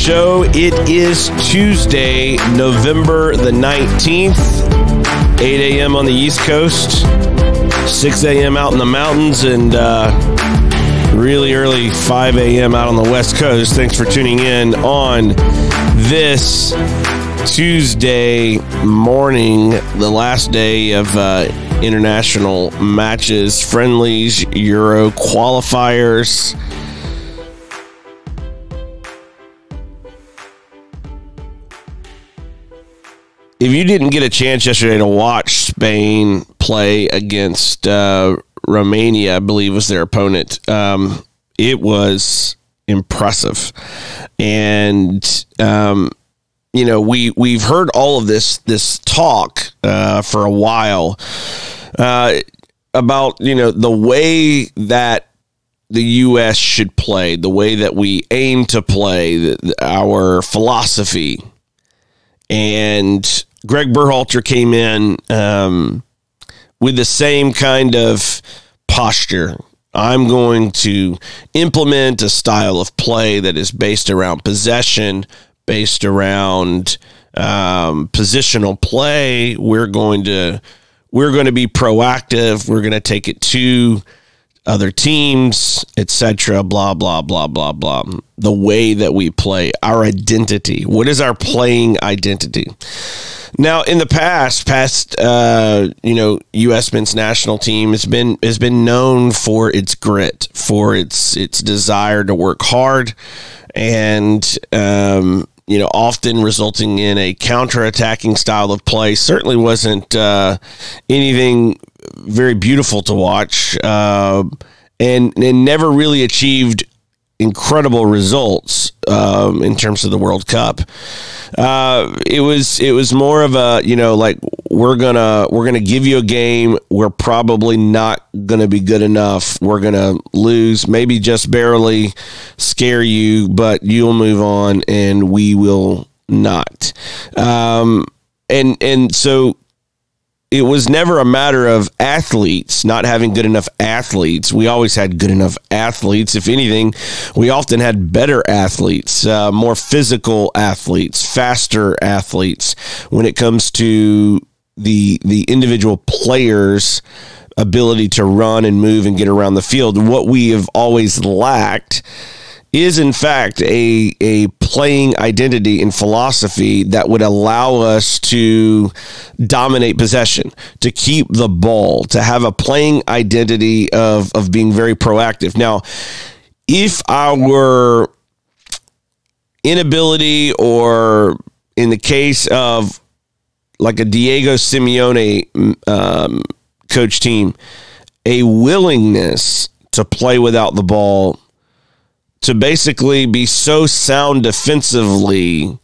show. It is Tuesday, November the 19th, 8 a.m. on the East Coast, 6 a.m. out in the mountains, and uh, really early 5 a.m. out on the West Coast. Thanks for tuning in on this Tuesday morning, the last day of uh, international matches, friendlies, Euro qualifiers. If you didn't get a chance yesterday to watch Spain play against uh, Romania, I believe was their opponent, um, it was impressive. And um, you know, we we've heard all of this this talk uh, for a while uh, about you know the way that the U.S. should play, the way that we aim to play, the, our philosophy, and Greg Berhalter came in um, with the same kind of posture. I'm going to implement a style of play that is based around possession, based around um, positional play. We're going to we're going to be proactive. We're going to take it to other teams, etc. Blah blah blah blah blah. The way that we play, our identity. What is our playing identity? Now, in the past, past uh, you know, U.S. men's national team has been has been known for its grit, for its its desire to work hard, and um, you know, often resulting in a counter-attacking style of play. Certainly wasn't uh, anything very beautiful to watch, uh, and and never really achieved incredible results um, in terms of the World Cup. Uh, it was it was more of a you know like we're gonna we're gonna give you a game. We're probably not gonna be good enough. We're gonna lose, maybe just barely scare you, but you'll move on, and we will not. Um, and and so it was never a matter of athletes not having good enough athletes. We always had good enough athletes. If anything, we often had better athletes, uh, more physical athletes, faster athletes when it comes to the the individual players' ability to run and move and get around the field. What we have always lacked is in fact a a playing identity and philosophy that would allow us to dominate possession, to keep the ball, to have a playing identity of of being very proactive. Now, if our inability or in the case of like a Diego Simeone um, coach team, a willingness to play without the ball to basically be so sound defensively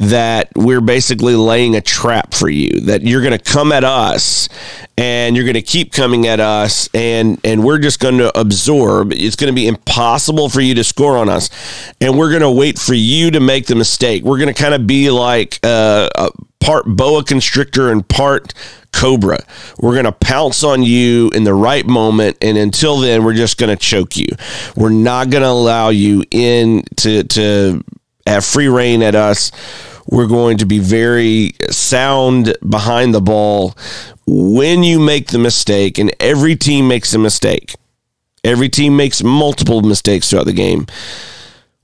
that we're basically laying a trap for you that you're going to come at us and you're going to keep coming at us and and we're just going to absorb it's going to be impossible for you to score on us and we're going to wait for you to make the mistake we're going to kind of be like uh, a part boa constrictor and part cobra. We're going to pounce on you in the right moment. And until then, we're just going to choke you. We're not going to allow you in to, to have free rein at us. We're going to be very sound behind the ball when you make the mistake, and every team makes a mistake. Every team makes multiple mistakes throughout the game.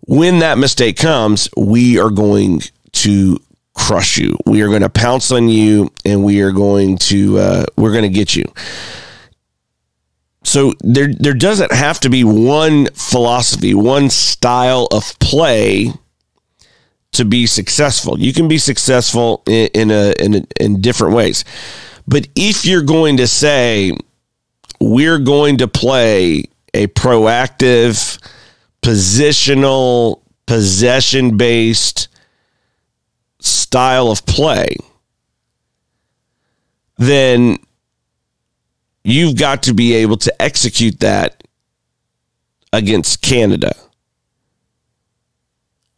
When that mistake comes, we are going to crush you. We are going to pounce on you, and we are going to uh, we're going to get you. So there there doesn't have to be one philosophy, one style of play to be successful. You can be successful in, in a, in in different ways. But if you're going to say we're going to play a proactive, positional, possession based style of play, then you've got to be able to execute that against Canada.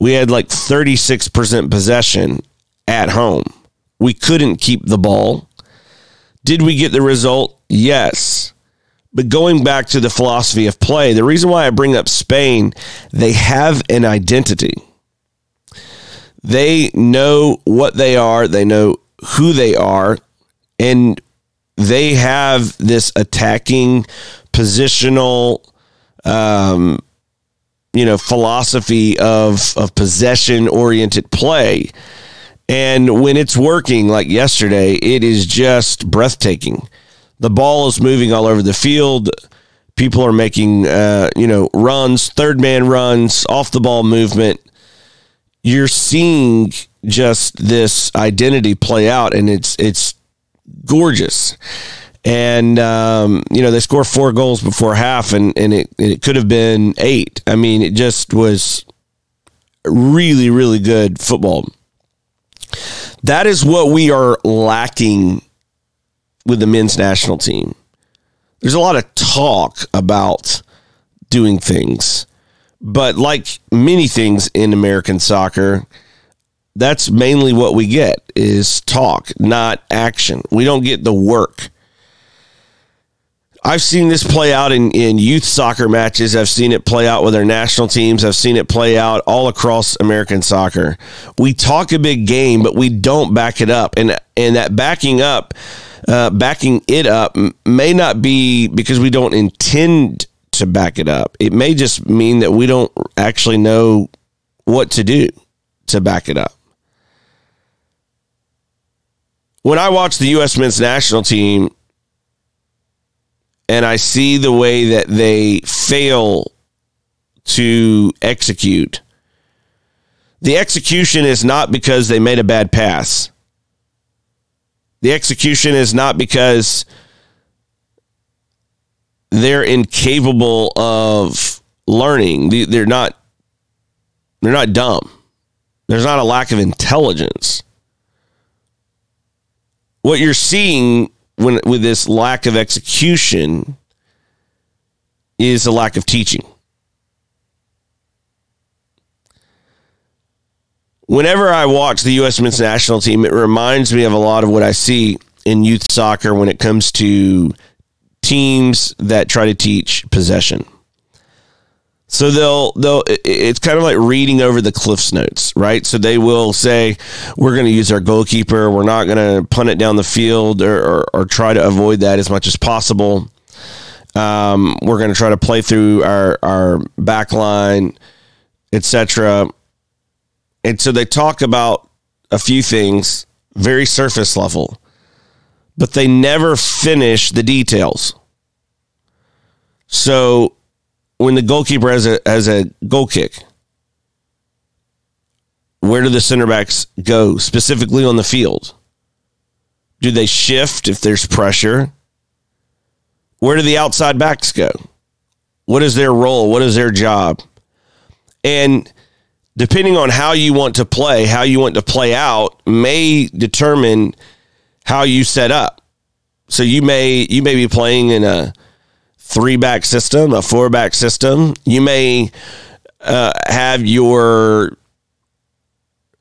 We had like 36% possession at home. We couldn't keep the ball. Did we get the result? Yes. But going back to the philosophy of play, the reason why I bring up Spain, they have an identity. They know what they are, they know who they are, and they have this attacking positional um, you know philosophy of of possession oriented play. And when it's working like yesterday it is just breathtaking. The ball is moving all over the field. People are making uh, you know runs third man runs off the ball movement. You're seeing just this identity play out and it's it's gorgeous and um, you know they score four goals before half, and and it it could have been eight. I mean, it just was really really good football. That is what we are lacking with the men's national team. There's a lot of talk about doing things, but like many things in American soccer, that's mainly what we get is talk, not action. We don't get the work. I've seen this play out in, in youth soccer matches. I've seen it play out with our national teams. I've seen it play out all across American soccer. We talk a big game, but we don't back it up. And and that backing up, uh, backing it up may not be because we don't intend to back it up. It may just mean that we don't actually know what to do to back it up. When I watch the U.S. men's national team, and I see the way that they fail to execute. The execution is not because they made a bad pass. The execution is not because they're incapable of learning. They're not they're not dumb. There's not a lack of intelligence. What you're seeing when with this lack of execution is a lack of teaching. Whenever I watch the U.S. men's national team, it reminds me of a lot of what I see in youth soccer when it comes to teams that try to teach possession. So they'll they'll it's kind of like reading over the Cliffs notes, right? So they will say we're going to use our goalkeeper, we're not going to punt it down the field or, or, or try to avoid that as much as possible. Um, we're going to try to play through our our back line, etc. And so they talk about a few things very surface level, but they never finish the details. So when the goalkeeper has a has a goal kick, where do the center backs go specifically on the field? Do they shift if there's pressure? Where do the outside backs go? What is their role? What is their job? And depending on how you want to play, how you want to play out may determine how you set up. So you may you may be playing in a three back system, a four back system. You may uh, have your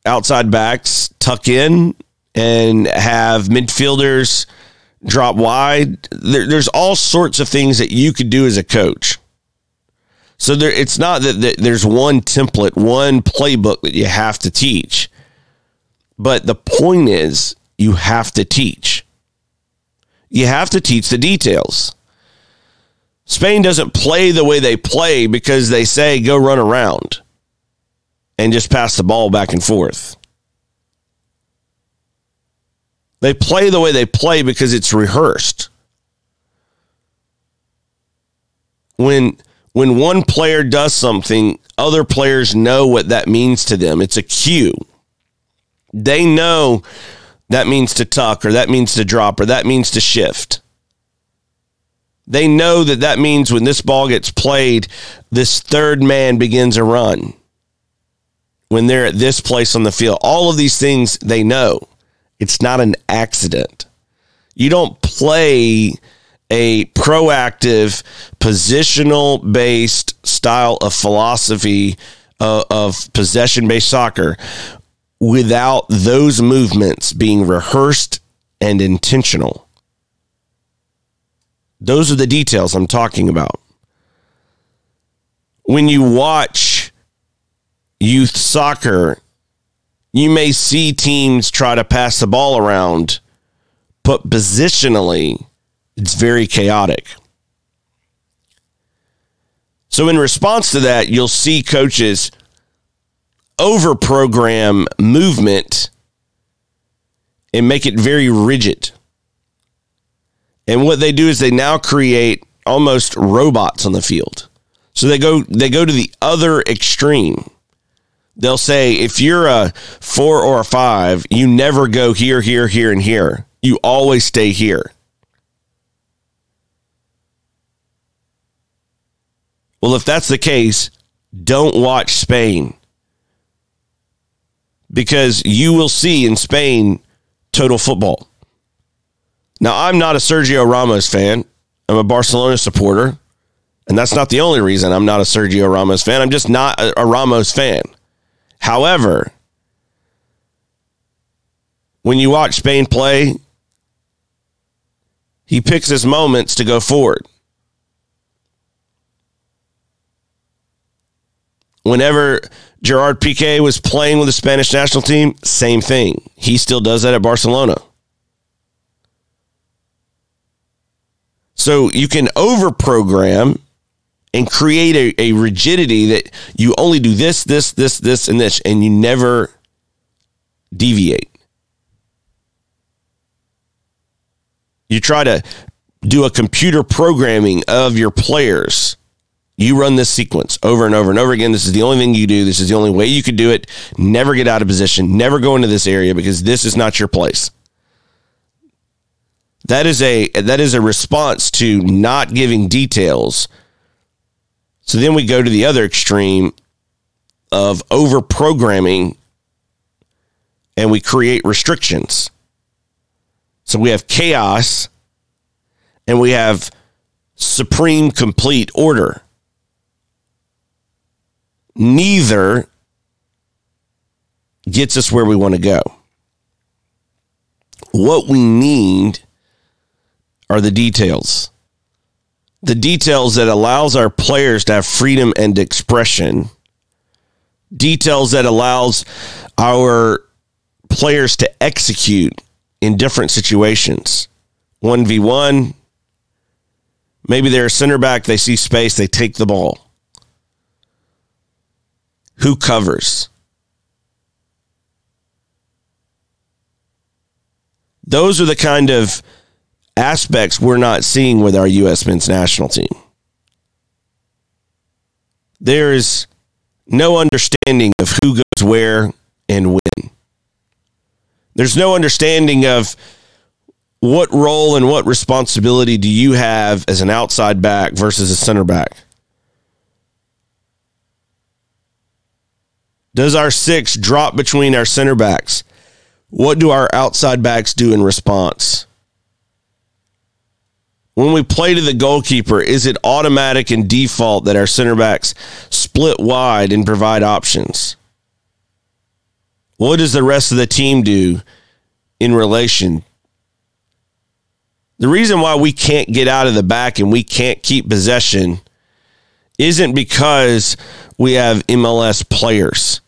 outside backs tuck in and have midfielders drop wide. There, there's all sorts of things that you could do as a coach. So there, it's not that, that there's one template, one playbook that you have to teach. But the point is, you have to teach. You have to teach the details. Spain doesn't play the way they play because they say go run around and just pass the ball back and forth. They play the way they play because it's rehearsed. When when one player does something, other players know what that means to them. It's a cue. They know that means to tuck or that means to drop or that means to shift. They know that that means when this ball gets played, this third man begins a run. When they're at this place on the field, all of these things they know. It's not an accident. You don't play a proactive, positional based style of philosophy uh, of possession based soccer without those movements being rehearsed and intentional. Those are the details I'm talking about. When you watch youth soccer, you may see teams try to pass the ball around, but positionally, it's very chaotic. So, in response to that, you'll see coaches over program movement and make it very rigid. And what they do is they now create almost robots on the field. So they go they go to the other extreme. They'll say if you're a 4 or a 5, you never go here here here and here. You always stay here. Well, if that's the case, don't watch Spain. Because you will see in Spain total football. Now, I'm not a Sergio Ramos fan. I'm a Barcelona supporter. And that's not the only reason I'm not a Sergio Ramos fan. I'm just not a, Ramos fan. However, when you watch Spain play, he picks his moments to go forward. Whenever Gerard Piqué was playing with the Spanish national team, same thing. He still does that at Barcelona. So you can over program and create a, a rigidity that you only do this, this, this, this, and this, and you never deviate. You try to do a computer programming of your players you run this sequence over and over and over again. This is the only thing you do. This is the only way you could do it. Never get out of position. Never go into this area because this is not your place. That is a that is a response to not giving details. So then we go to the other extreme of over programming and we create restrictions. So we have chaos and we have supreme complete order neither gets us where we want to go. What we need are the details. The details that allows our players to have freedom and expression. Details that allows our players to execute in different situations. 1v1, maybe they're a center back, they see space, they take the ball who covers. Those are the kind of aspects we're not seeing with our U.S. men's national team. There is no understanding of who goes where and when. There's no understanding of what role and what responsibility do you have as an outside back versus a center back. Does our six drop between our center backs? What do our outside backs do in response? When we play to the goalkeeper, is it automatic and default that our center backs split wide and provide options? What does the rest of the team do in relation? The reason why we can't get out of the back and we can't keep possession isn't because we have MLS players.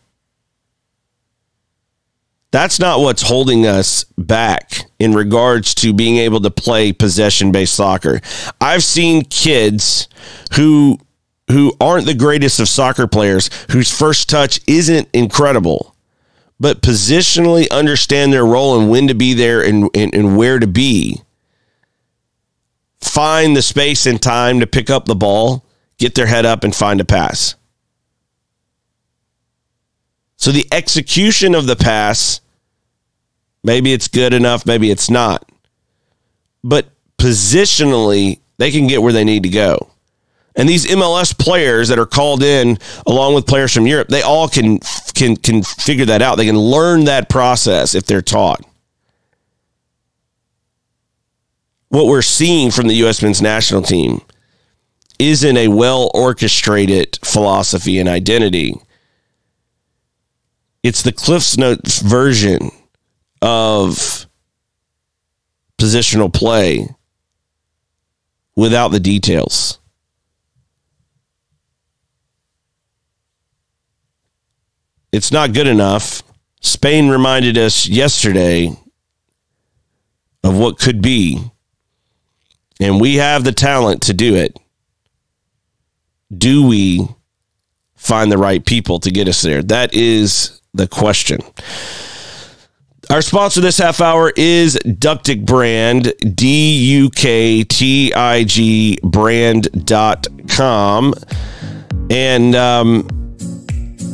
That's not what's holding us back in regards to being able to play possession based soccer. I've seen kids who who aren't the greatest of soccer players whose first touch isn't incredible but positionally understand their role and when to be there and, and, and where to be find the space and time to pick up the ball get their head up and find a pass so the execution of the pass, maybe it's good enough, maybe it's not. But positionally, they can get where they need to go. And these MLS players that are called in along with players from Europe, they all can can can figure that out. They can learn that process if they're taught. What we're seeing from the US men's national team isn't a well orchestrated philosophy and identity it's the Cliff's Notes version of positional play without the details. It's not good enough. Spain reminded us yesterday of what could be, and we have the talent to do it. Do we find the right people to get us there? That is the question. Our sponsor this half hour is Duktig Brand, D U K T I G brand.com. And um,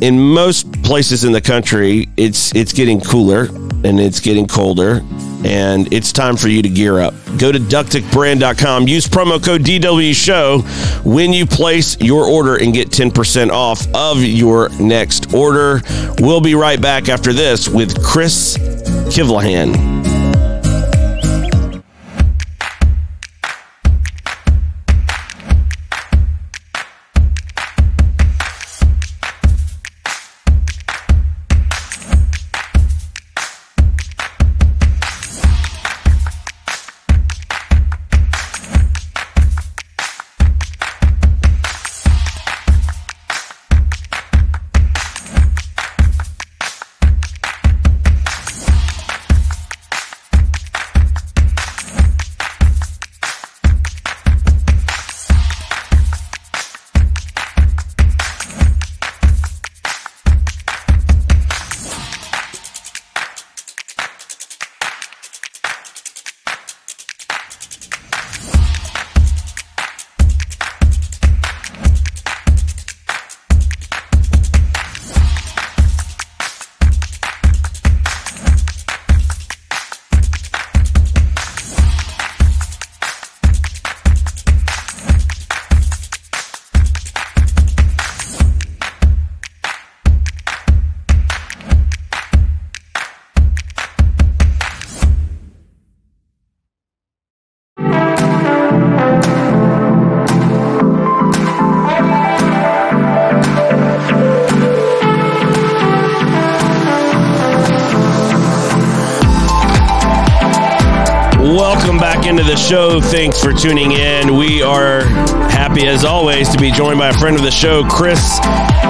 in most places in the country, it's it's getting cooler and it's getting colder, and it's time for you to gear up. Go to duktigbrand.com. Use promo code DW Show when you place your order and get 10% off of your next order. We'll be right back after this with Chris Kivlehan. The show. Thanks for tuning in. We are happy, as always, to be joined by a friend of the show, Chris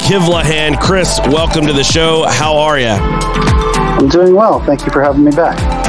Kivlehan. Chris, welcome to the show. How are you? I'm doing well. Thank you for having me back.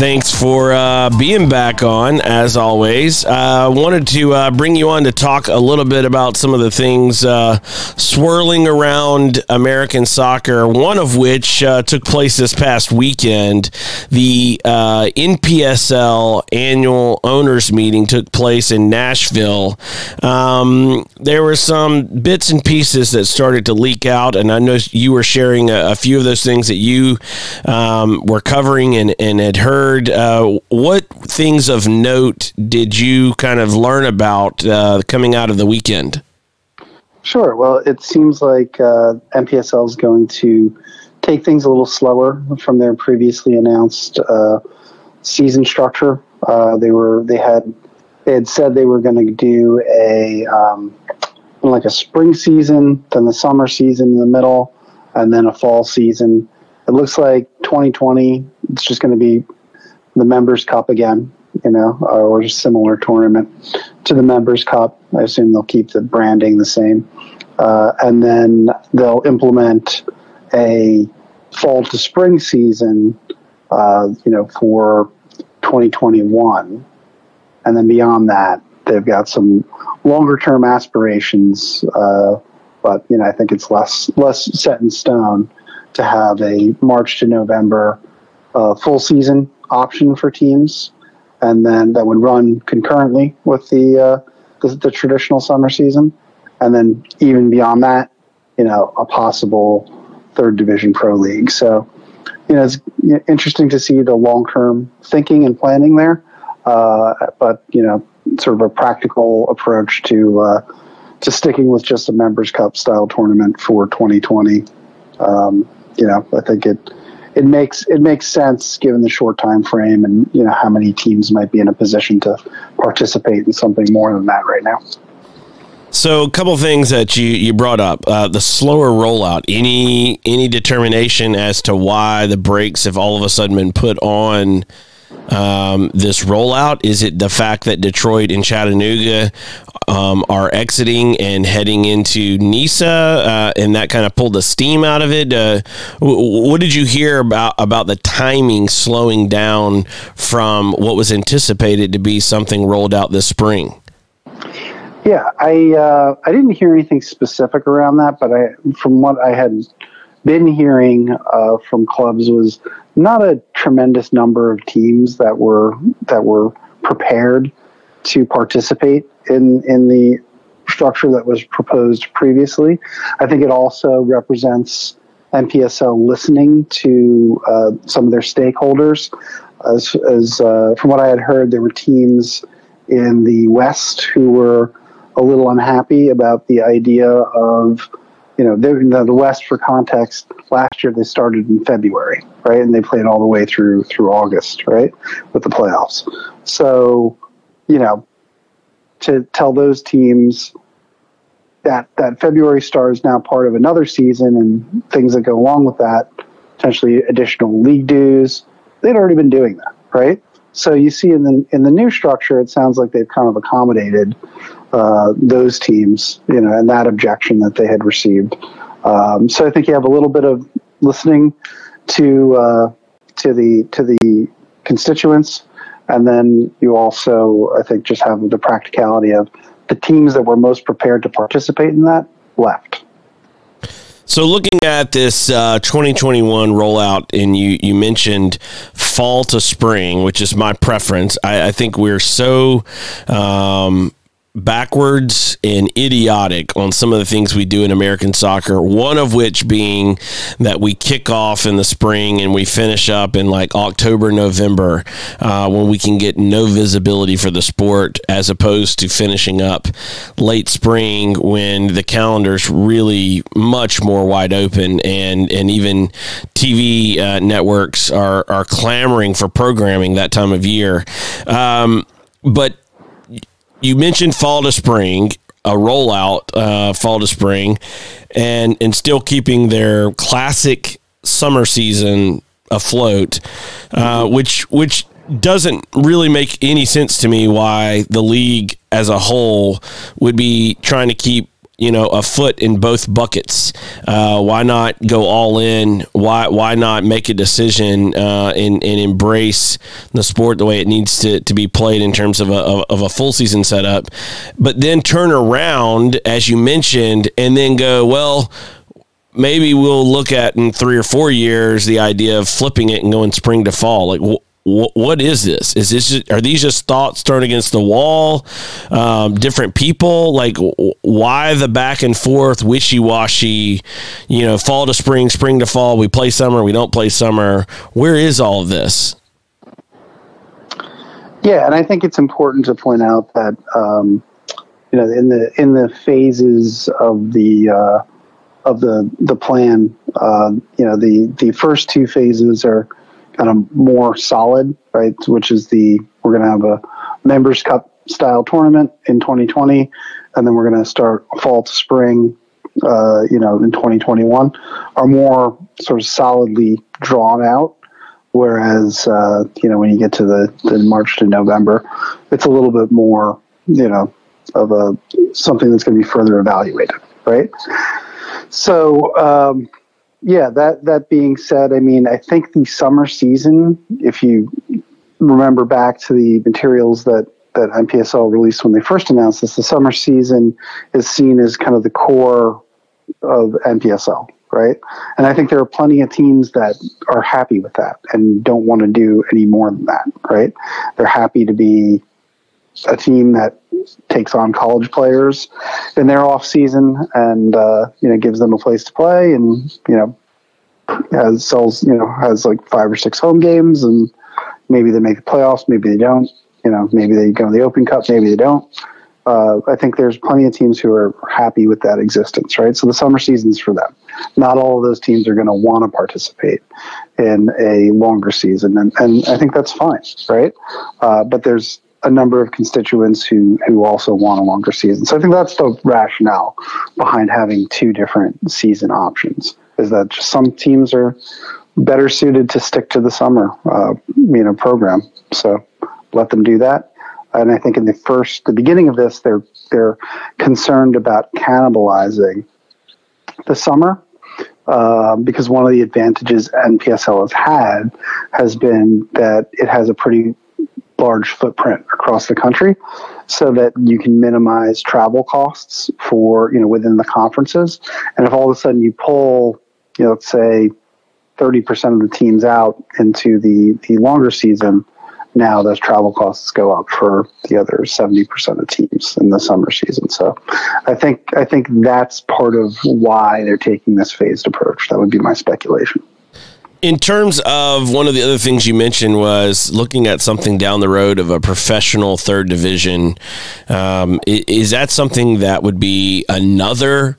Thanks for uh, being back on, as always. I uh, wanted to uh, bring you on to talk a little bit about some of the things uh, swirling around American soccer, one of which uh, took place this past weekend. The uh, NPSL annual owners meeting took place in Nashville. Um, there were some bits and pieces that started to leak out, and I know you were sharing a, a few of those things that you um, were covering and, and had heard uh, what things of note did you kind of learn about uh, coming out of the weekend? Sure. Well, it seems like uh, NPSL is going to take things a little slower from their previously announced uh, season structure. Uh, they were they had they had said they were going to do a um, like a spring season, then the summer season in the middle, and then a fall season. It looks like 2020 it's just going to be the Members Cup again, you know, or a similar tournament to the Members Cup. I assume they'll keep the branding the same. Uh, and then they'll implement a fall to spring season, uh, you know, for 2021. And then beyond that, they've got some longer term aspirations. Uh, but, you know, I think it's less, less set in stone to have a March to November uh, full season option for teams, and then that would run concurrently with the, uh, the, the traditional summer season, and then even beyond that, you know, a possible third division pro league. So, you know, it's interesting to see the long term thinking and planning there, uh, but you know, sort of a practical approach to uh, to sticking with just a members cup style tournament for 2020. Um, you know, I think it it makes it makes sense given the short time frame and you know how many teams might be in a position to participate in something more than that right now. So, a couple things that you, you brought up: uh, the slower rollout. Any any determination as to why the brakes have all of a sudden been put on um, this rollout? Is it the fact that Detroit and Chattanooga um, are exiting and heading into NISA, uh, and that kind of pulled the steam out of it? Uh, what did you hear about about the timing slowing down from what was anticipated to be something rolled out this spring? Yeah, I uh, I didn't hear anything specific around that, but I from what I had been hearing uh, from clubs was not a tremendous number of teams that were that were prepared to participate in in the structure that was proposed previously. I think it also represents NPSL listening to uh, some of their stakeholders. As, as uh, from what I had heard, there were teams in the West who were a little unhappy about the idea of you know, the, the West for context. Last year they started in February, right, and they played all the way through through August, right, with the playoffs. So, you know, to tell those teams that that February star is now part of another season and things that go along with that, potentially additional league dues. They'd already been doing that, right? So you see in the in the new structure, it sounds like they've kind of accommodated uh, those teams, you know, and that objection that they had received. Um, so I think you have a little bit of listening to uh, to the to the constituents, and then you also, I think, just have the practicality of the teams that were most prepared to participate in that left. So, looking at this uh, 2021 rollout, and you, you mentioned fall to spring, which is my preference. I, I think we're so um, backwards and idiotic on some of the things we do in American soccer. One of which being that we kick off in the spring and we finish up in like October, November, uh, when we can get no visibility for the sport, as opposed to finishing up late spring when the calendar's really much more wide open and and even TV uh, networks are are clamoring for programming that time of year. Um, but you mentioned fall to spring, a rollout uh, fall to spring, and and still keeping their classic summer season afloat, uh, which which doesn't really make any sense to me why the league as a whole would be trying to keep you know a foot in both buckets. Uh, why not go all in? Why why not make a decision uh, and, and embrace the sport the way it needs to, to be played in terms of a of a full season setup, but then turn around as you mentioned and then go well. Maybe we'll look at in three or four years the idea of flipping it and going spring to fall. Like, what is this? Is this just, are these just thoughts thrown against the wall? Um, different people, like why the back and forth, wishy washy? You know, fall to spring, spring to fall. We play summer, we don't play summer. Where is all of this? Yeah, and I think it's important to point out that um, you know in the in the phases of the uh, of the the plan, uh, you know the the first two phases are kind of more solid, right? Which is the we're going to have a members cup style tournament in 2020, and then we're going to start fall to spring, uh, you know, in 2021, are more sort of solidly drawn out. Whereas, uh, you know, when you get to the, the March to November, it's a little bit more, you know, of a something that's going to be further evaluated, right? So, um, yeah, that that being said, I mean, I think the summer season, if you remember back to the materials that that NPSL released when they first announced this, the summer season is seen as kind of the core of NPSL, right? And I think there are plenty of teams that are happy with that and don't want to do any more than that, right? They're happy to be a team that takes on college players in their off season and uh, you know gives them a place to play and you know has sells you know has like five or six home games and maybe they make the playoffs maybe they don't you know maybe they go to the open cup maybe they don't. Uh, i think there's plenty of teams who are happy with that existence right? So the summer season's for them. Not all of those teams are going to want to participate in a longer season and, and i think that's fine right? Uh, but there's a number of constituents who who also want a longer season. So I think that's the rationale behind having two different season options. Is that some teams are better suited to stick to the summer, uh, you know, program. So let them do that. And I think in the first, the beginning of this, they're they're concerned about cannibalizing the summer uh, because one of the advantages NPSL has had has been that it has a pretty large footprint across the country so that you can minimize travel costs for you know within the conferences and if all of a sudden you pull you know let's say 30% of the teams out into the the longer season now those travel costs go up for the other 70% of teams in the summer season. So I think, I think that's part of why they're taking this phased approach. That would be my speculation. In terms of one of the other things you mentioned was looking at something down the road of a professional third division. Um, is that something that would be another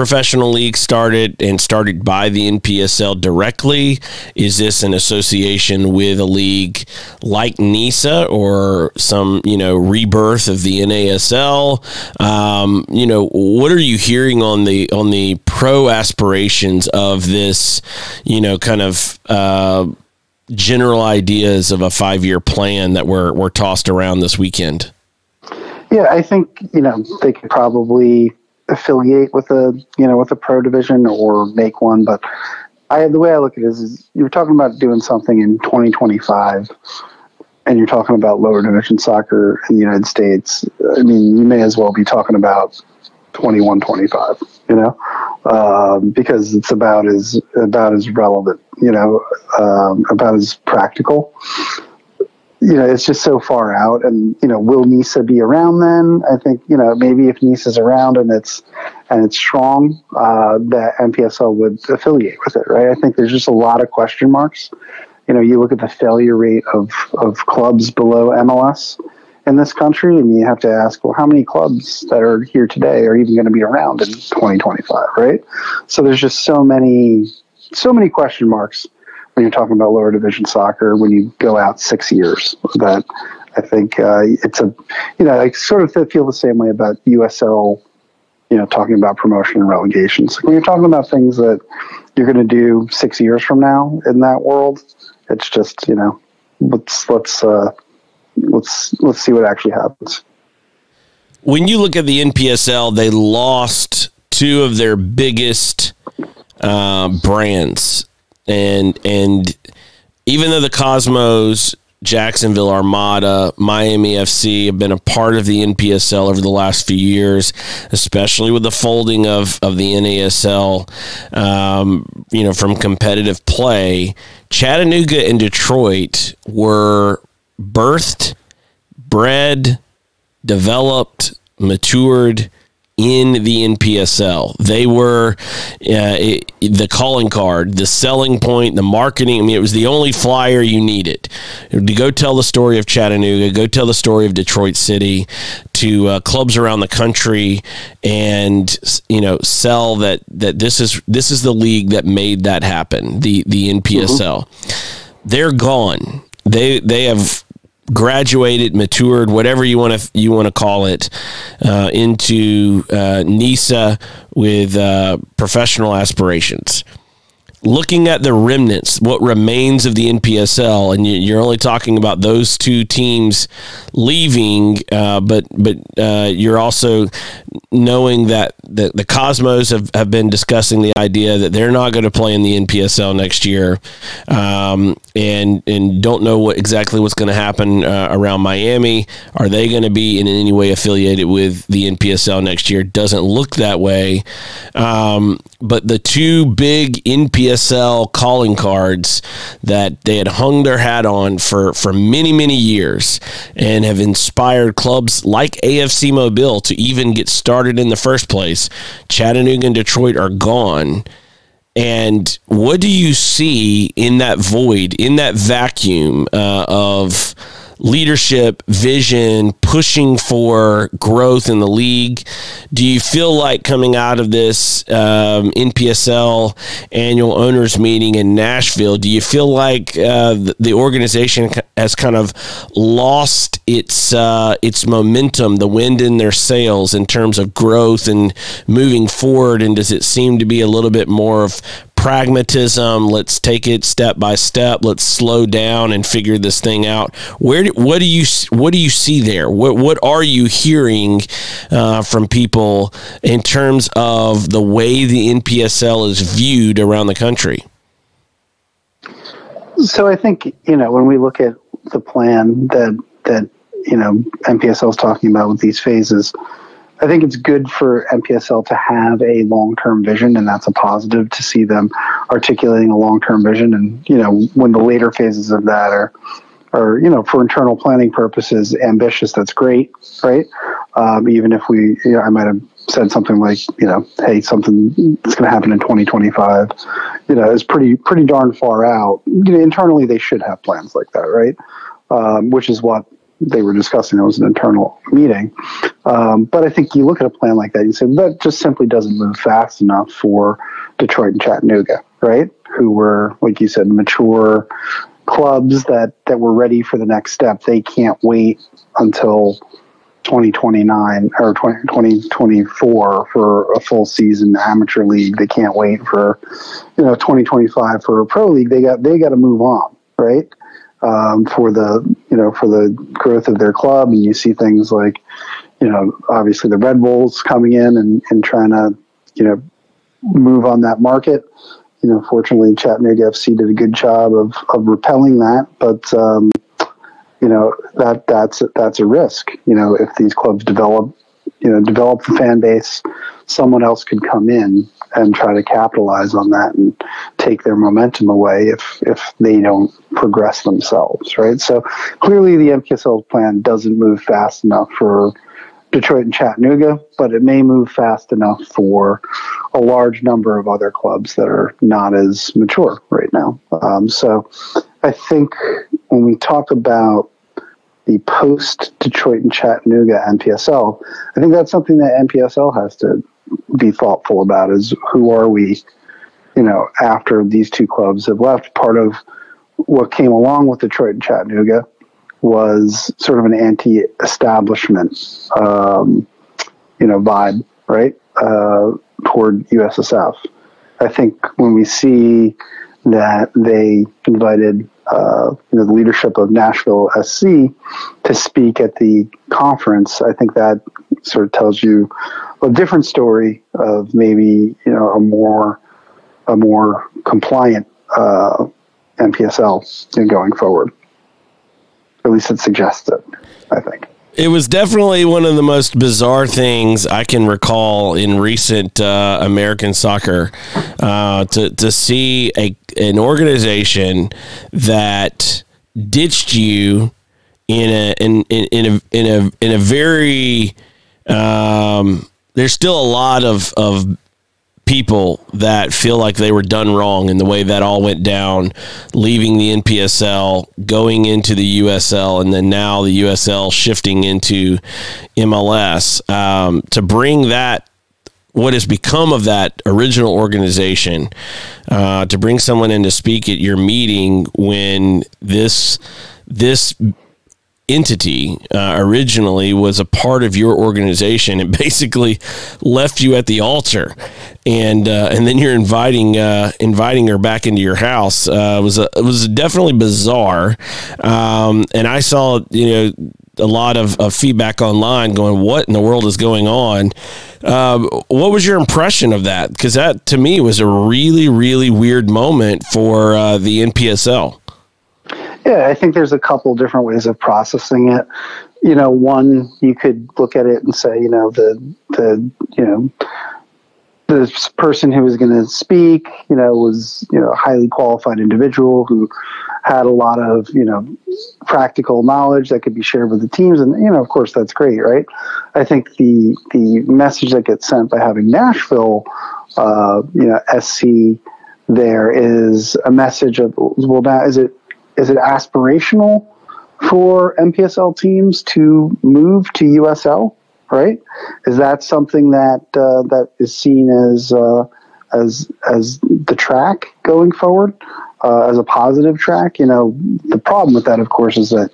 professional league started and started by the NPSL directly? Is this an association with a league like NISA or some, you know, rebirth of the NASL? Um, you know, what are you hearing on the on the pro aspirations of this, you know, kind of uh, general ideas of a five year plan that were were tossed around this weekend? Yeah, I think, you know, they could probably affiliate with a you know with a pro division or make one. But I the way I look at it is, is you're talking about doing something in 2025, and you're talking about lower division soccer in the United States. I mean, you may as well be talking about 21, 25. You know, um, because it's about as about as relevant. You know, um, about as practical you know, it's just so far out. And you know, will NISA be around then? I think you know maybe if NISA's around and it's and it's strong, uh, that NPSL would affiliate with it, right? I think there's just a lot of question marks. You know, you look at the failure rate of of clubs below MLS in this country, and you have to ask, well, how many clubs that are here today are even going to be around in 2025, right? So there's just so many so many question marks when you're talking about lower division soccer when you go out six years. That I think uh, it's a, you know, I sort of feel the same way about USL. You know, talking about promotion and relegations. When you're talking about things that you're going to do six years from now in that world, it's just you know, let's let's uh, let's let's see what actually happens. When you look at the NPSL, they lost two of their biggest uh, brands and and even though the Cosmos, Jacksonville Armada, Miami FC have been a part of the NPSL over the last few years, especially with the folding of, of the NASL, um, you know, from competitive play. Chattanooga and Detroit were birthed, bred, developed, matured in the NPSL. They were uh, it, the calling card, the selling point, the marketing. I mean, it was the only flyer you needed to go tell the story of Chattanooga, go tell the story of Detroit City to uh, clubs around the country, and you know, sell that that this is this is the league that made that happen. The the NPSL. Mm-hmm. They're gone. They they have graduated, matured, whatever you want to you want to call it, uh, into uh, NISA with uh, professional aspirations looking at the remnants, what remains of the NPSL, and you're only talking about those two teams leaving, uh, but but uh, you're also knowing that the, the Cosmos have, have been discussing the idea that they're not going to play in the NPSL next year, um, and and don't know what exactly what's going to happen uh, around Miami. Are they going to be in any way affiliated with the NPSL next year? Doesn't look that way. Um, but the two big NPSL calling cards that they had hung their hat on for, for many, many years and have inspired clubs like AFC Mobile to even get started in the first place, Chattanooga and Detroit are gone. And what do you see in that void, in that vacuum uh, of leadership, vision, pushing for growth in the league. Do you feel like coming out of this um, NPSL annual owners meeting in Nashville, do you feel like uh, the, organization has kind of lost its uh, its momentum, the wind in their sails in terms of growth and moving forward? And does it seem to be a little bit more of pragmatism. Let's take it step by step. Let's slow down and figure this thing out. Where do, what do you what do you see there? What what are you hearing uh, from people in terms of the way the NPSL is viewed around the country? So I think you know when we look at the plan that that you know NPSL is talking about with these phases I think it's good for NPSL to have a long term vision, and that's a positive to see them articulating a long term vision. And you know, when the later phases of that are, are you know, for internal planning purposes, ambitious, that's great, right? Um, even if we, you know, I might have said something like, you know, hey, something that's going to happen in 2025, you know, is pretty pretty darn far out. You know, internally, they should have plans like that, right? Um, which is what they were discussing. It was an internal meeting. Um, but I think you look at a plan like that, you say that just simply doesn't move fast enough for Detroit and Chattanooga, right? Who were, like you said, mature clubs that, that were ready for the next step. They can't wait until 2029 or 20, 2024 for a full season amateur league. They can't wait for, you know, 2025 for a pro league. They got, they got to move on, right? Um, for the you know for the growth of their club, and you see things like you know obviously the Red Bulls coming in and, and trying to you know move on that market. You know, fortunately, Chattanooga FC did a good job of, of repelling that, but um, you know that that's that's a risk. You know, if these clubs develop, you know, develop the fan base, someone else could come in and try to capitalize on that and take their momentum away if if they don't progress themselves, right? So clearly, the NPSL plan doesn't move fast enough for Detroit and Chattanooga, but it may move fast enough for a large number of other clubs that are not as mature right now. Um, so I think when we talk about the post Detroit and Chattanooga NPSL, I think that's something that NPSL has to be thoughtful about is who are we, you know, after these two clubs have left. Part of what came along with Detroit and Chattanooga was sort of an anti-establishment, um, you know, vibe, right, uh, toward USSF. I think when we see that they invited uh, you know, the leadership of Nashville SC to speak at the conference, I think that sort of tells you a different story of maybe you know a more a more compliant uh, going forward. At least it suggests it. I think. It was definitely one of the most bizarre things I can recall in recent uh, American soccer uh, to to see a an organization that ditched you in a in in, in a in a in a very um, there's still a lot of of people that feel like they were done wrong in the way that all went down, leaving the NPSL, going into the USL, and then now the USL shifting into MLS. Um, to bring that, what has become of that original organization, uh, to bring someone in to speak at your meeting when this this entity uh, originally was a part of your organization. And basically left you at the altar. And uh, and then you're inviting uh, inviting her back into your house. Uh, it was a, it was definitely bizarre. Um, and I saw you know a lot of, of, feedback online going what in the world is going on? Um, what was your impression of that? Because that to me was a really really weird moment for uh, the NPSL yeah, I think there's a couple different ways of processing it. You know, one you could look at it and say, you know, the the you know this person who was going to speak, you know, was you know a highly qualified individual who had a lot of you know practical knowledge that could be shared with the teams, and you know, of course, that's great, right? I think the the message that gets sent by having Nashville, uh, you know, SC there is a message of well, now is it is it aspirational for NPSL teams to move to USL? Right? Is that something that uh, that is seen as uh, as as the track going forward? Uh, as a positive track. You know, the problem with that, of course, is that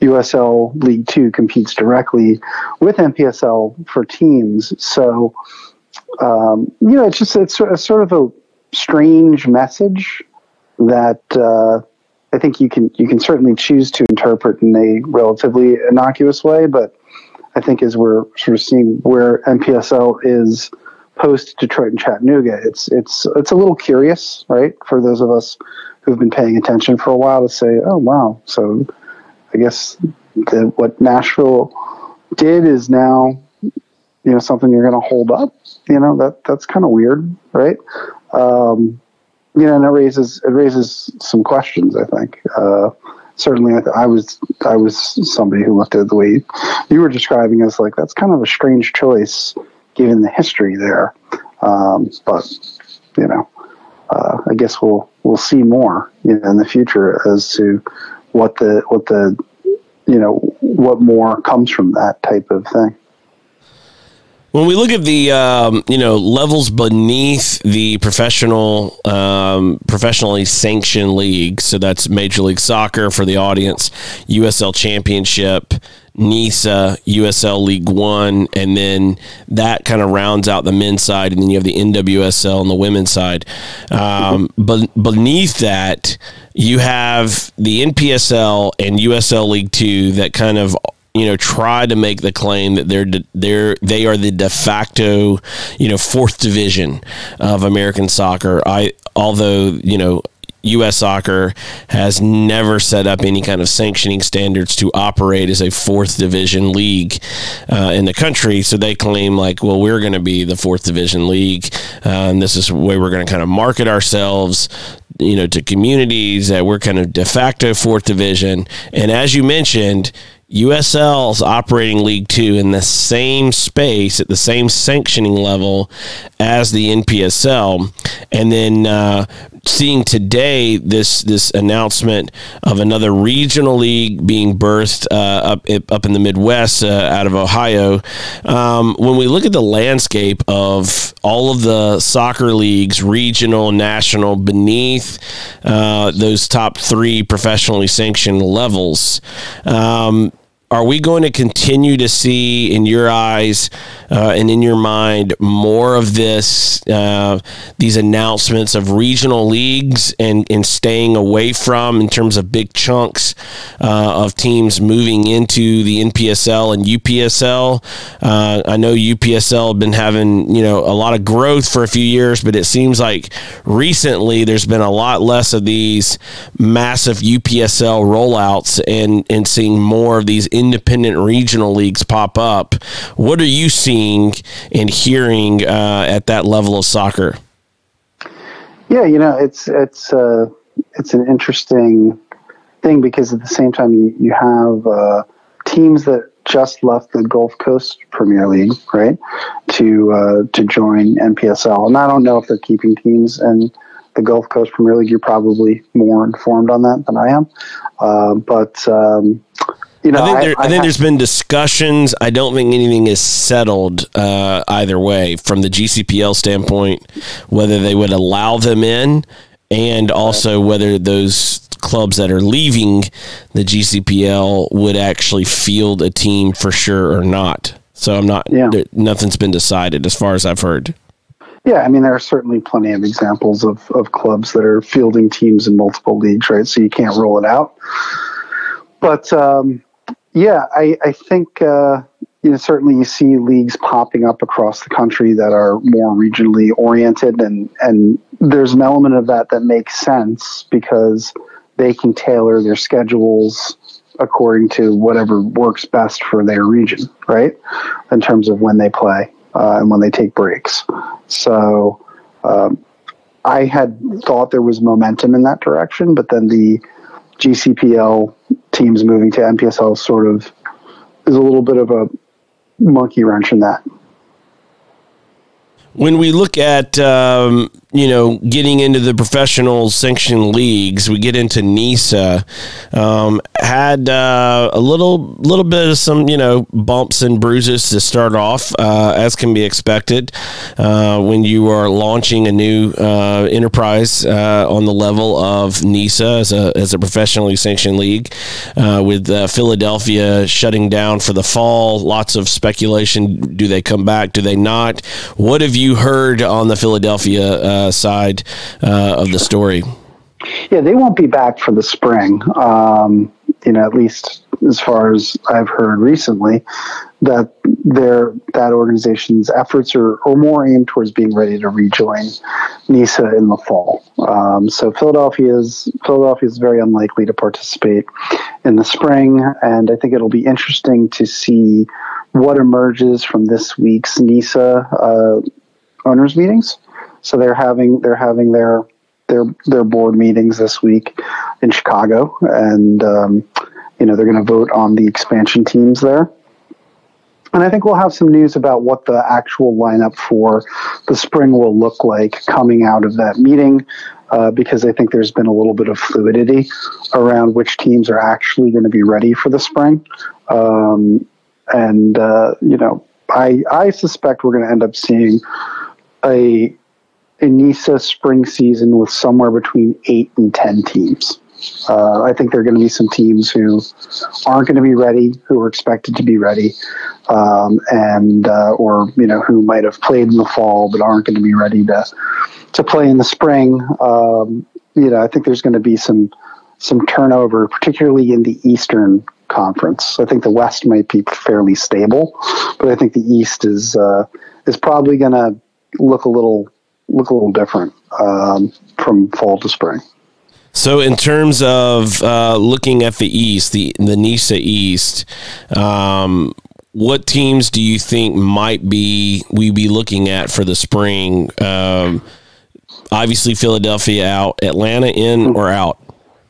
USL League Two competes directly with NPSL for teams. So, um, you know, it's just it's, it's sort of a strange message that uh, I think you can you can certainly choose to interpret in a relatively innocuous way, but I think as we're sort of seeing where NPSL is post Detroit and Chattanooga, it's it's it's a little curious, right, for those of us who've been paying attention for a while to say, oh wow, so I guess the, what Nashville did is now you know something you're going to hold up. You know that that's kind of weird, right? Um, you know, and it raises it raises some questions. I think uh, certainly I, I, was I was somebody who looked at the way you were describing as like that's kind of a strange choice given the history there. Um, but you know, uh, I guess we'll we'll see more you know, in the future as to what the what the you know what more comes from that type of thing. When we look at the um, you know levels beneath the professional um, professionally sanctioned league, so that's Major League Soccer for the audience, USL Championship, NISA, USL League One, and then that kind of rounds out the men's side, and then you have the NWSL on the women's side. Um, but beneath that, you have the NPSL and USL League Two that kind of you know try to make the claim that they're they're they are the de facto you know fourth division of American soccer. I although you know U.S. soccer has never set up any kind of sanctioning standards to operate as a fourth division league uh, in the country. So they claim, like, well, we're going to be the fourth division league, uh, and this is the way we're going to kind of market ourselves. You know, to communities that we're kind of de facto fourth division. And as you mentioned, USL's operating League Two in the same space at the same sanctioning level as the NPSL, and then uh, seeing today this this announcement of another regional league being birthed uh, up up in the Midwest uh, out of Ohio. Um, when we look at the landscape of all of the soccer leagues, regional, national, beneath uh, those top three professionally sanctioned levels. Um, are we going to continue to see in your eyes uh, and in your mind more of this uh, these announcements of regional leagues and, and staying away from in terms of big chunks uh, of teams moving into the NPSL and UPSL uh, I know UPSL have been having you know a lot of growth for a few years but it seems like recently there's been a lot less of these massive UPSL rollouts and and seeing more of these independent regional leagues pop up. What are you seeing and hearing uh, at that level of soccer? Yeah, you know, it's it's uh, it's an interesting thing because at the same time you you have uh, teams that just left the Gulf Coast Premier League, right, to uh, to join NPSL, and I don't know if they're keeping teams in the Gulf Coast Premier League. You're probably more informed on that than I am, uh, but um, you know, I think, there, I, I, I think there's been discussions. I don't think anything is settled uh, either way from the GCPL standpoint, whether they would allow them in, and also whether those clubs that are leaving the GCPL would actually field a team for sure or not. So I'm not. Yeah. Nothing's been decided as far as I've heard. Yeah, I mean there are certainly plenty of examples of, of clubs that are fielding teams in multiple leagues, right? So you can't rule it out. But um, yeah, I, I think uh, you know certainly you see leagues popping up across the country that are more regionally oriented, and and there's an element of that that makes sense because they can tailor their schedules according to whatever works best for their region, right? In terms of when they play uh, and when they take breaks. So um, I had thought there was momentum in that direction, but then the GCPL teams moving to NPSL sort of is a little bit of a monkey wrench in that. When we look at um, you know, getting into the professional sanctioned leagues, we get into NISA. Um, had uh, a little little bit of some you know bumps and bruises to start off, uh, as can be expected uh, when you are launching a new uh, enterprise uh, on the level of NISA as a as a professionally sanctioned league, uh, with Philadelphia shutting down for the fall. Lots of speculation: do they come back? Do they not? What have you heard on the Philadelphia? Uh, side uh, of the story. Yeah, they won't be back for the spring. Um, you know, at least as far as I've heard recently, that their that organization's efforts are, are more aimed towards being ready to rejoin NISA in the fall. Um, so Philadelphia is Philadelphia is very unlikely to participate in the spring, and I think it'll be interesting to see what emerges from this week's NISA uh, owners meetings. So they're having they're having their their their board meetings this week in Chicago, and um, you know they're going to vote on the expansion teams there. And I think we'll have some news about what the actual lineup for the spring will look like coming out of that meeting, uh, because I think there's been a little bit of fluidity around which teams are actually going to be ready for the spring. Um, and uh, you know, I I suspect we're going to end up seeing a a NISA spring season with somewhere between eight and ten teams. Uh, I think there are going to be some teams who aren't going to be ready, who are expected to be ready, um, and uh, or you know who might have played in the fall but aren't going to be ready to to play in the spring. Um, you know, I think there's going to be some some turnover, particularly in the Eastern Conference. I think the West might be fairly stable, but I think the East is uh, is probably going to look a little look a little different um, from fall to spring. So, in terms of uh, looking at the East, the the NISA East, um, what teams do you think might be we be looking at for the spring? Um, obviously, Philadelphia out, Atlanta in or out.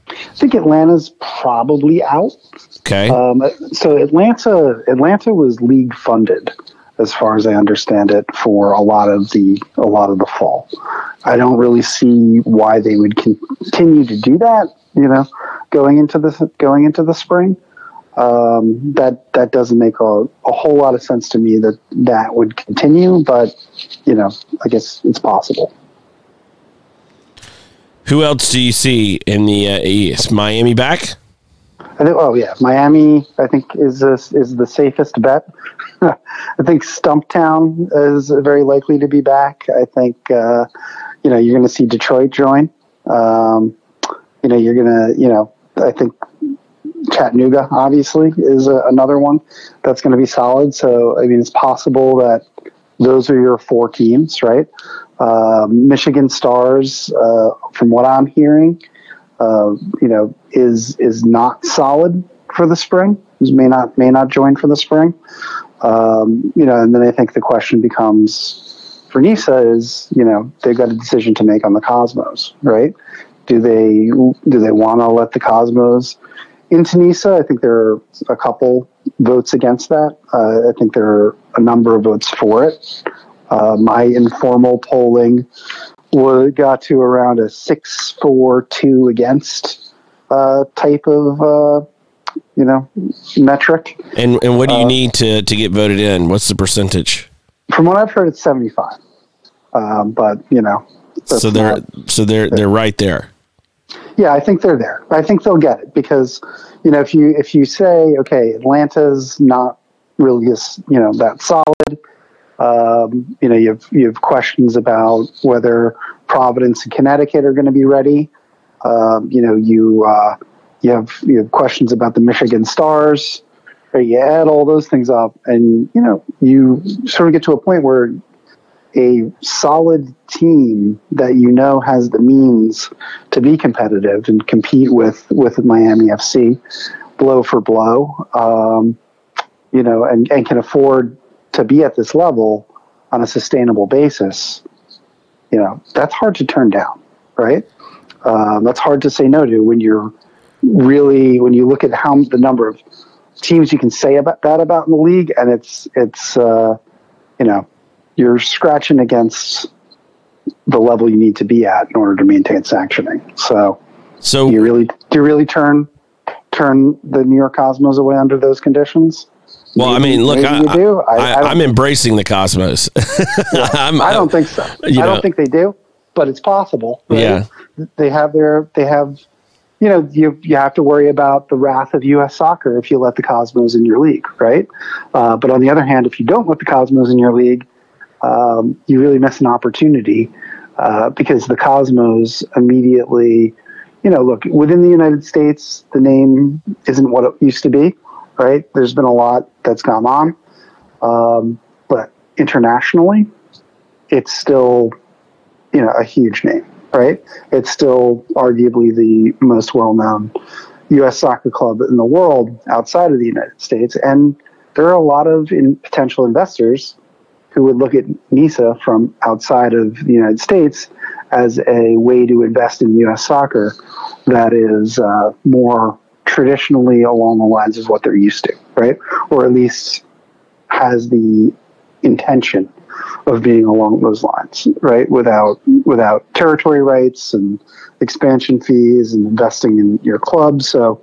I think Atlanta's probably out. Okay. Um, so Atlanta, Atlanta was league funded, as far as I understand it, for a lot of the a lot of the fall. I don't really see why they would continue to do that. You know, going into the going into the spring, um, that that doesn't make a, a whole lot of sense to me that that would continue. But you know, I guess it's possible. Who else do you see in the uh, East? Miami back? I think. Oh yeah, Miami. I think is is the safest bet. I think Stumptown is very likely to be back. I think uh, you know you're going to see Detroit join. Um, you know you're going to you know I think Chattanooga obviously is a, another one that's going to be solid. So I mean it's possible that those are your four teams, right? Uh, Michigan Stars, uh, from what I'm hearing, uh, you know, is is not solid for the spring. May not may not join for the spring. Um, you know, and then I think the question becomes for NISA is, you know, they've got a decision to make on the Cosmos, right? Do they do they want to let the Cosmos into NISA? I think there are a couple votes against that. Uh, I think there are a number of votes for it. Uh, my informal polling got to around a six, four, two against uh, type of uh, you know metric. And and what do you uh, need to to get voted in? What's the percentage? From what I've heard, it's seventy five. Um, but you know, so they're not, so they're they're right there. Yeah, I think they're there. I think they'll get it because you know if you if you say okay, Atlanta's not really as you know that solid um, you know, you have you have questions about whether Providence and Connecticut are going to be ready. Um, you know, you uh, you have you have questions about the Michigan Stars. Right? You add all those things up, and you know, you sort of get to a point where a solid team that you know has the means to be competitive and compete with with Miami FC, blow for blow. Um, you know, and, and can afford to be at this level on a sustainable basis, you know, that's hard to turn down, right? Um, that's hard to say no to when you're really when you look at how the number of teams you can say about that about in the league, and it's it's uh, you know you're scratching against the level you need to be at in order to maintain sanctioning. So, so do you really do you really turn turn the New York Cosmos away under those conditions? Well, maybe, I mean, look, I, do. I, am embracing the cosmos. yeah, I don't think so. I know, don't think they do, but it's possible. Right? Yeah, they have their they have. You know, you you have to worry about the wrath of U.S. soccer if you let the Cosmos in your league, right? Uh, but on the other hand, if you don't let the Cosmos in your league, um, you really miss an opportunity uh, because the Cosmos immediately, you know, look within the United States, the name isn't what it used to be, right? There's been a lot that's gone on, um, but internationally, it's still, you know, a huge name, right? It's still arguably the most well-known U.S. soccer club in the world outside of the United States, and there are a lot of in, potential investors who would look at NISA from outside of the United States as a way to invest in U.S. soccer that is uh, more traditionally along the lines of what they're used to, right? Or at least has the intention of being along those lines, right? Without without territory rights and expansion fees and investing in your club. So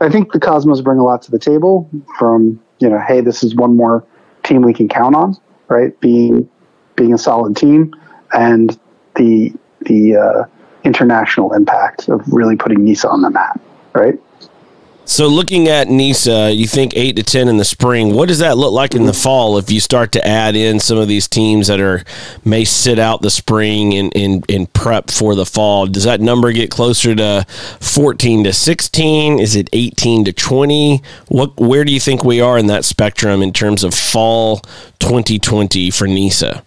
I think the Cosmos bring a lot to the table from, you know, hey, this is one more team we can count on, right? Being being a solid team and the the uh, international impact of really putting NISA on the map, right? So, looking at NISA, you think eight to ten in the spring. What does that look like in the fall if you start to add in some of these teams that are may sit out the spring and, and, and prep for the fall? Does that number get closer to fourteen to sixteen? Is it eighteen to twenty? What where do you think we are in that spectrum in terms of fall twenty twenty for NISA?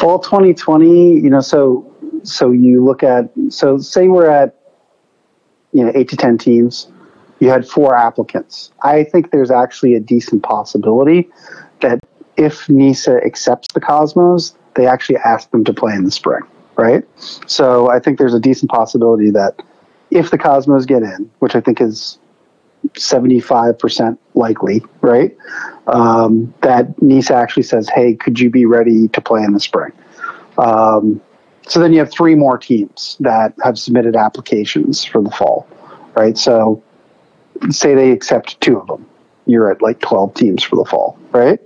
Fall twenty twenty, you know, so so you look at so say we're at you know eight to ten teams you had four applicants. I think there's actually a decent possibility that if NISA accepts the Cosmos, they actually ask them to play in the spring, right? So I think there's a decent possibility that if the Cosmos get in, which I think is 75% likely, right? Um, that NISA actually says, hey, could you be ready to play in the spring? Um, so then you have three more teams that have submitted applications for the fall, right? So say they accept two of them, you're at like 12 teams for the fall, right?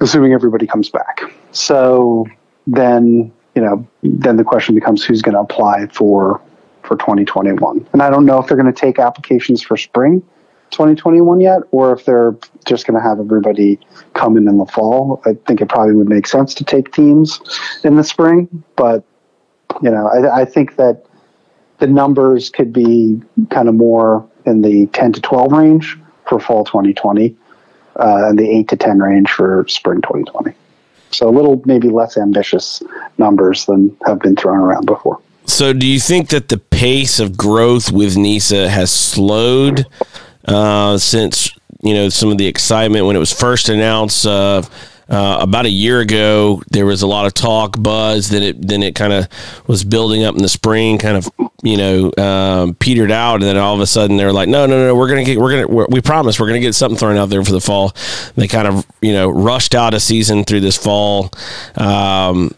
Assuming everybody comes back. So then, you know, then the question becomes who's going to apply for for 2021. And I don't know if they're going to take applications for spring 2021 yet or if they're just going to have everybody come in in the fall. I think it probably would make sense to take teams in the spring, but you know, I, I think that the numbers could be kind of more in the 10 to 12 range for fall 2020 uh, and the 8 to 10 range for spring 2020. So a little maybe less ambitious numbers than have been thrown around before. So do you think that the pace of growth with NISA has slowed uh, since you know some of the excitement when it was first announced? Uh, uh, about a year ago, there was a lot of talk, buzz. Then it then it kind of was building up in the spring, kind of you know um, petered out, and then all of a sudden they're like, no, no, no, we're gonna get, we're gonna, we're, we promise, we're gonna get something thrown out there for the fall. They kind of you know rushed out a season through this fall. Um,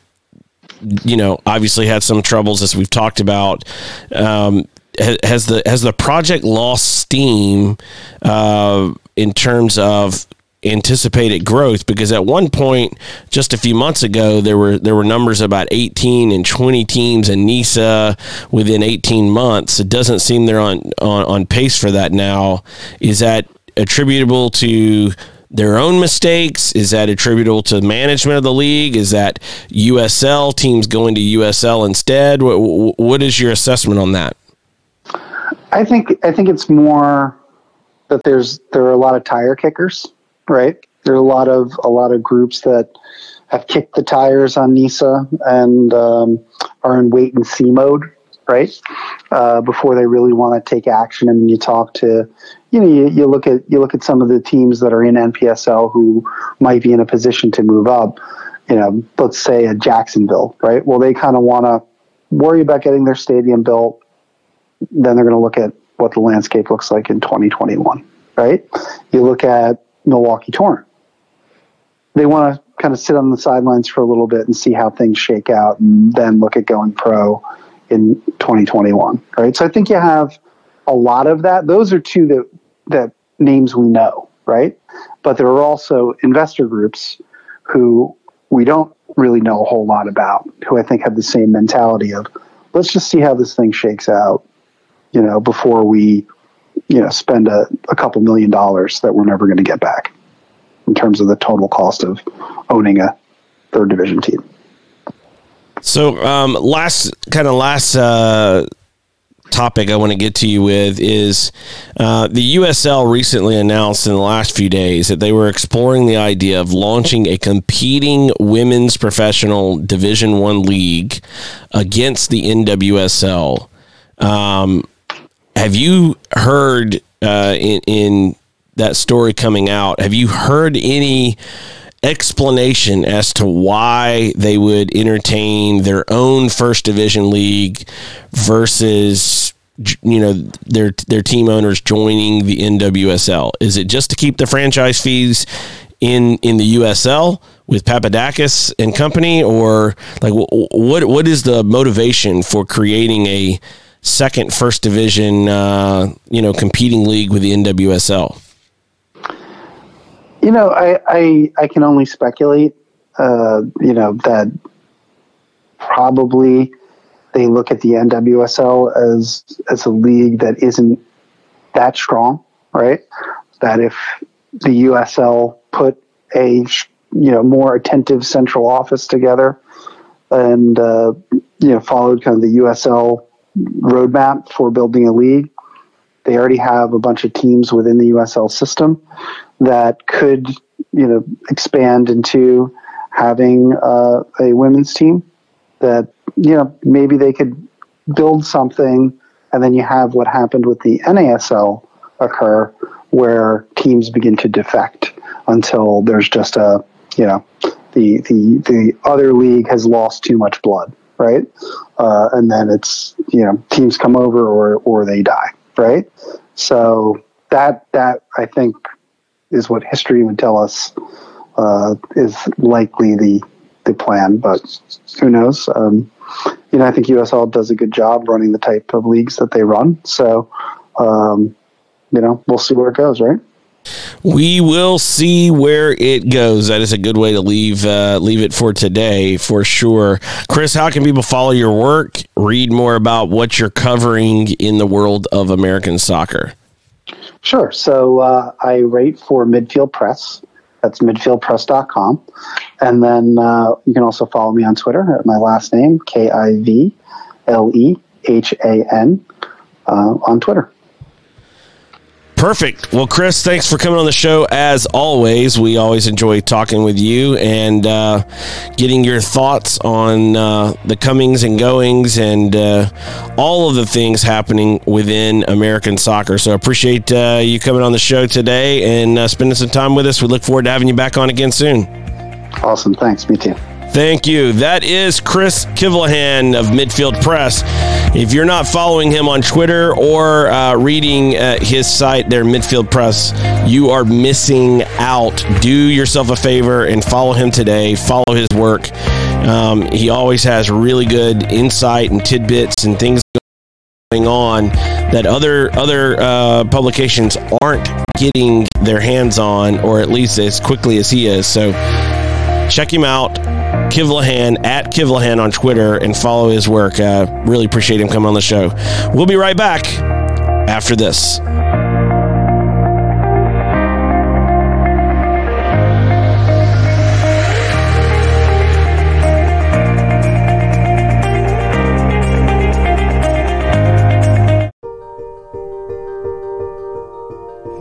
you know, obviously had some troubles as we've talked about. Um, has the has the project lost steam uh, in terms of anticipated growth because at one point just a few months ago there were there were numbers about 18 and 20 teams in NISA within 18 months. It doesn't seem they're on on, on pace for that now. Is that attributable to their own mistakes? Is that attributable to management of the league? Is that USL teams going to USL instead? What, what is your assessment on that? I think I think it's more that there's there are a lot of tire kickers right? There are a lot of a lot of groups that have kicked the tires on NISA and um, are in wait and see mode, right? Uh, before they really want to take action. I mean, you talk to, you know, you, you look at you look at some of the teams that are in NPSL who might be in a position to move up. You know, let's say a Jacksonville, right? Well, they kind of want to worry about getting their stadium built. Then they're going to look at what the landscape looks like in 2021, right? You look at Milwaukee Torrent. They want to kind of sit on the sidelines for a little bit and see how things shake out and then look at going pro in 2021, right? So I think you have a lot of that. Those are two that, that names we know, right? But there are also investor groups who we don't really know a whole lot about, who I think have the same mentality of let's just see how this thing shakes out, you know, before we you know spend a, a couple million dollars that we're never going to get back in terms of the total cost of owning a third division team. So, um, last kind of last uh, topic I want to get to you with is uh, the USL recently announced in the last few days that they were exploring the idea of launching a competing women's professional Division One league against the NWSL. Um, have you heard uh, in, in that story coming out? Have you heard any? explanation as to why they would entertain their own first division league versus you know their their team owners joining the NWSL? Is it just to keep the franchise fees in in the USL with Papadakis and company, or like what what is the motivation for creating a second first division uh, you know competing league with the NWSL? You know, I I, I can only speculate. Uh, you know that probably they look at the NWSL as as a league that isn't that strong, right? That if the USL put a you know more attentive central office together and uh, you know followed kind of the USL roadmap for building a league, they already have a bunch of teams within the USL system that could you know expand into having uh, a women's team that you know maybe they could build something and then you have what happened with the NASL occur where teams begin to defect until there's just a you know the the the other league has lost too much blood right uh, and then it's you know teams come over or or they die right so that that I think is what history would tell us uh, is likely the the plan, but who knows? Um, you know, I think USL does a good job running the type of leagues that they run. So, um, you know, we'll see where it goes, right? We will see where it goes. That is a good way to leave uh, leave it for today, for sure. Chris, how can people follow your work, read more about what you're covering in the world of American soccer? Sure. So uh, I write for Midfield Press. That's midfieldpress.com. And then uh, you can also follow me on Twitter at my last name, K I V L E H A N, uh, on Twitter. Perfect. Well, Chris, thanks for coming on the show. As always, we always enjoy talking with you and uh, getting your thoughts on uh, the comings and goings and uh, all of the things happening within American soccer. So, appreciate uh, you coming on the show today and uh, spending some time with us. We look forward to having you back on again soon. Awesome. Thanks. Me too. Thank you. That is Chris Kivlehan of Midfield Press. If you're not following him on Twitter or uh, reading uh, his site there, Midfield Press, you are missing out. Do yourself a favor and follow him today. Follow his work. Um, he always has really good insight and tidbits and things going on that other other uh, publications aren't getting their hands on, or at least as quickly as he is. So check him out Kivlehan at Kivlehan on Twitter and follow his work. Uh, really appreciate him coming on the show. We'll be right back after this.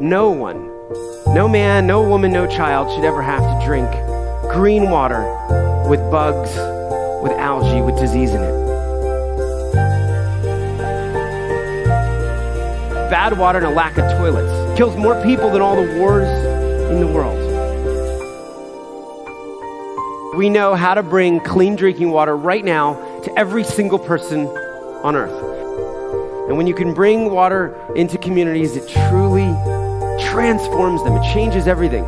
No one, no man, no woman, no child should ever have to drink green water with bugs, with algae, with disease in it. Bad water and a lack of toilets kills more people than all the wars in the world. We know how to bring clean drinking water right now to every single person on earth. And when you can bring water into communities, it truly transforms them, it changes everything.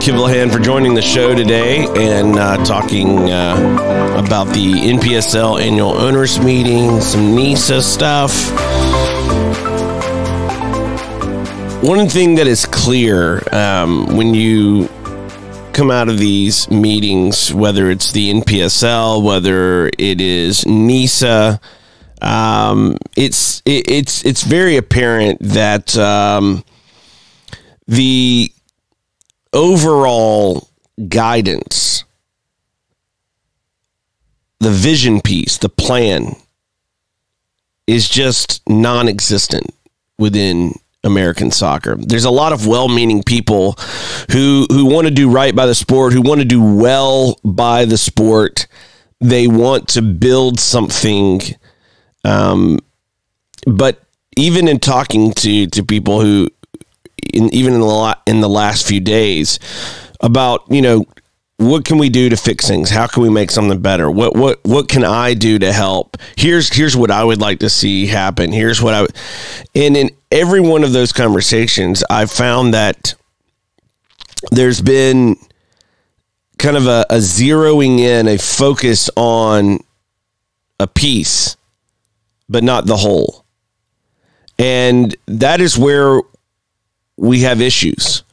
Chris Kivlehan for joining the show today and uh, talking uh, about the NPSL annual owners meeting, some NISA stuff. One thing that is clear um, when you come out of these meetings, whether it's the NPSL, whether it is NISA, um, it's it, it's it's very apparent that um, the overall guidance, the vision piece, the plan, is just non-existent within American soccer. There's a lot of well-meaning people who who want to do right by the sport, who want to do well by the sport. They want to build something um, but even in talking to to people who in, even in the in the last few days about you know what can we do to fix things? How can we make something better? What what what can I do to help? Here's here's what I would like to see happen. Here's what I and in every one of those conversations, I've found that there's been kind of a, a zeroing in, a focus on a piece, but not the whole, and that is where we have issues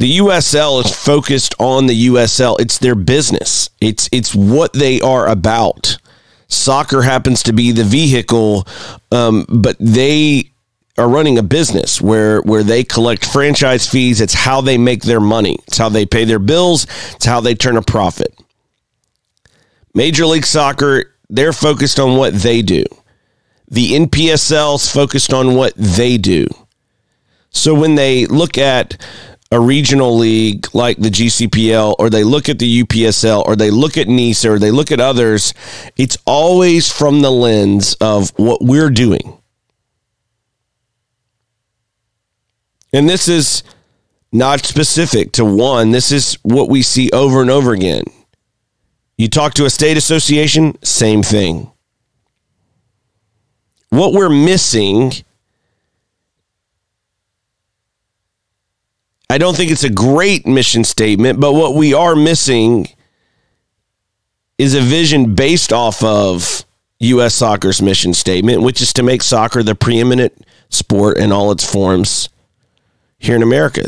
the USL is focused on the USL. It's their business. It's it's what they are about. Soccer happens to be the vehicle, um, but they are running a business where where they collect franchise fees. It's how they make their money. It's how they pay their bills. It's how they turn a profit. Major League Soccer, they're focused on what they do. The NPSL's focused on what they do. So when they look at a regional league like the GCPL or they look at the UPSL or they look at NISA or they look at others, it's always from the lens of what we're doing. And this is not specific to one, this is what we see over and over again. You talk to a state association, same thing. What we're missing I don't think it's a great mission statement, but what we are missing is a vision based off of U.S. soccer's mission statement, which is to make soccer the preeminent sport in all its forms here in America.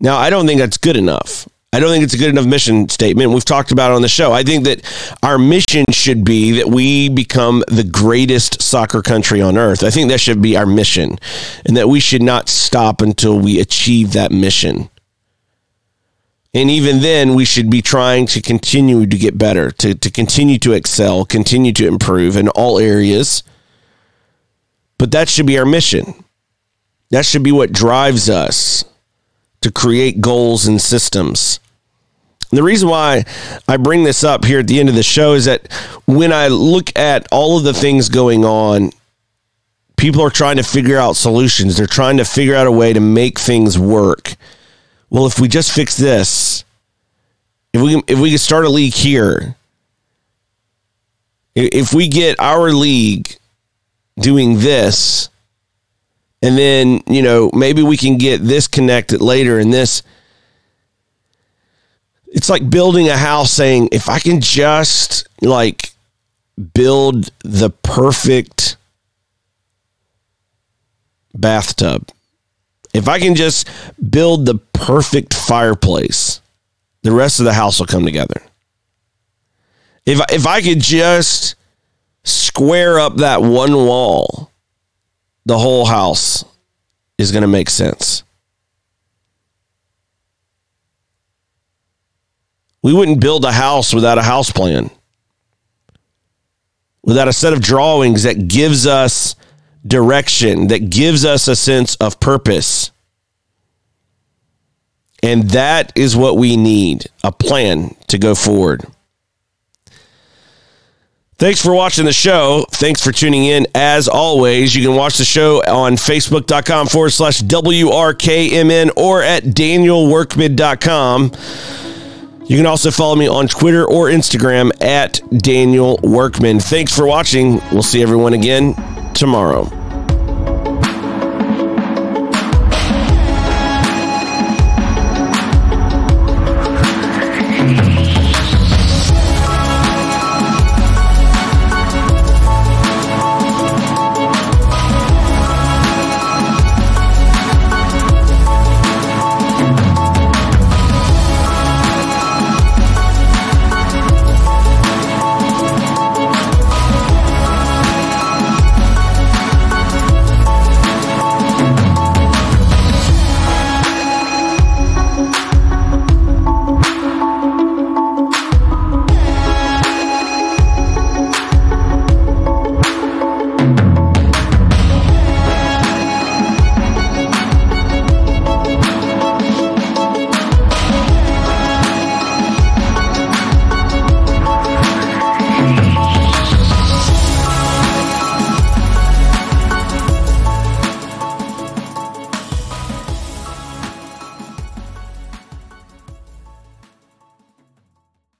Now, I don't think that's good enough. I don't think it's a good enough mission statement. We've talked about it on the show. I think that our mission should be that we become the greatest soccer country on earth. I think that should be our mission, and that we should not stop until we achieve that mission. And even then, we should be trying to continue to get better, to, to continue to excel, continue to improve in all areas. But that should be our mission. That should be what drives us to create goals and systems. And the reason why I bring this up here at the end of the show is that when I look at all of the things going on, people are trying to figure out solutions. They're trying to figure out a way to make things work. Well, if we just fix this, if we if we can start a league here, if we get our league doing this, and then you know maybe we can get this connected later and this. It's like building a house saying if i can just like build the perfect bathtub if i can just build the perfect fireplace the rest of the house will come together. If if i could just square up that one wall the whole house is going to make sense. We wouldn't build a house without a house plan, without a set of drawings that gives us direction, that gives us a sense of purpose. And that is what we need a plan to go forward. Thanks for watching the show. Thanks for tuning in. As always, you can watch the show on facebook.com forward slash WRKMN or at danielworkman.com. You can also follow me on Twitter or Instagram at Daniel Workman. Thanks for watching. We'll see everyone again tomorrow.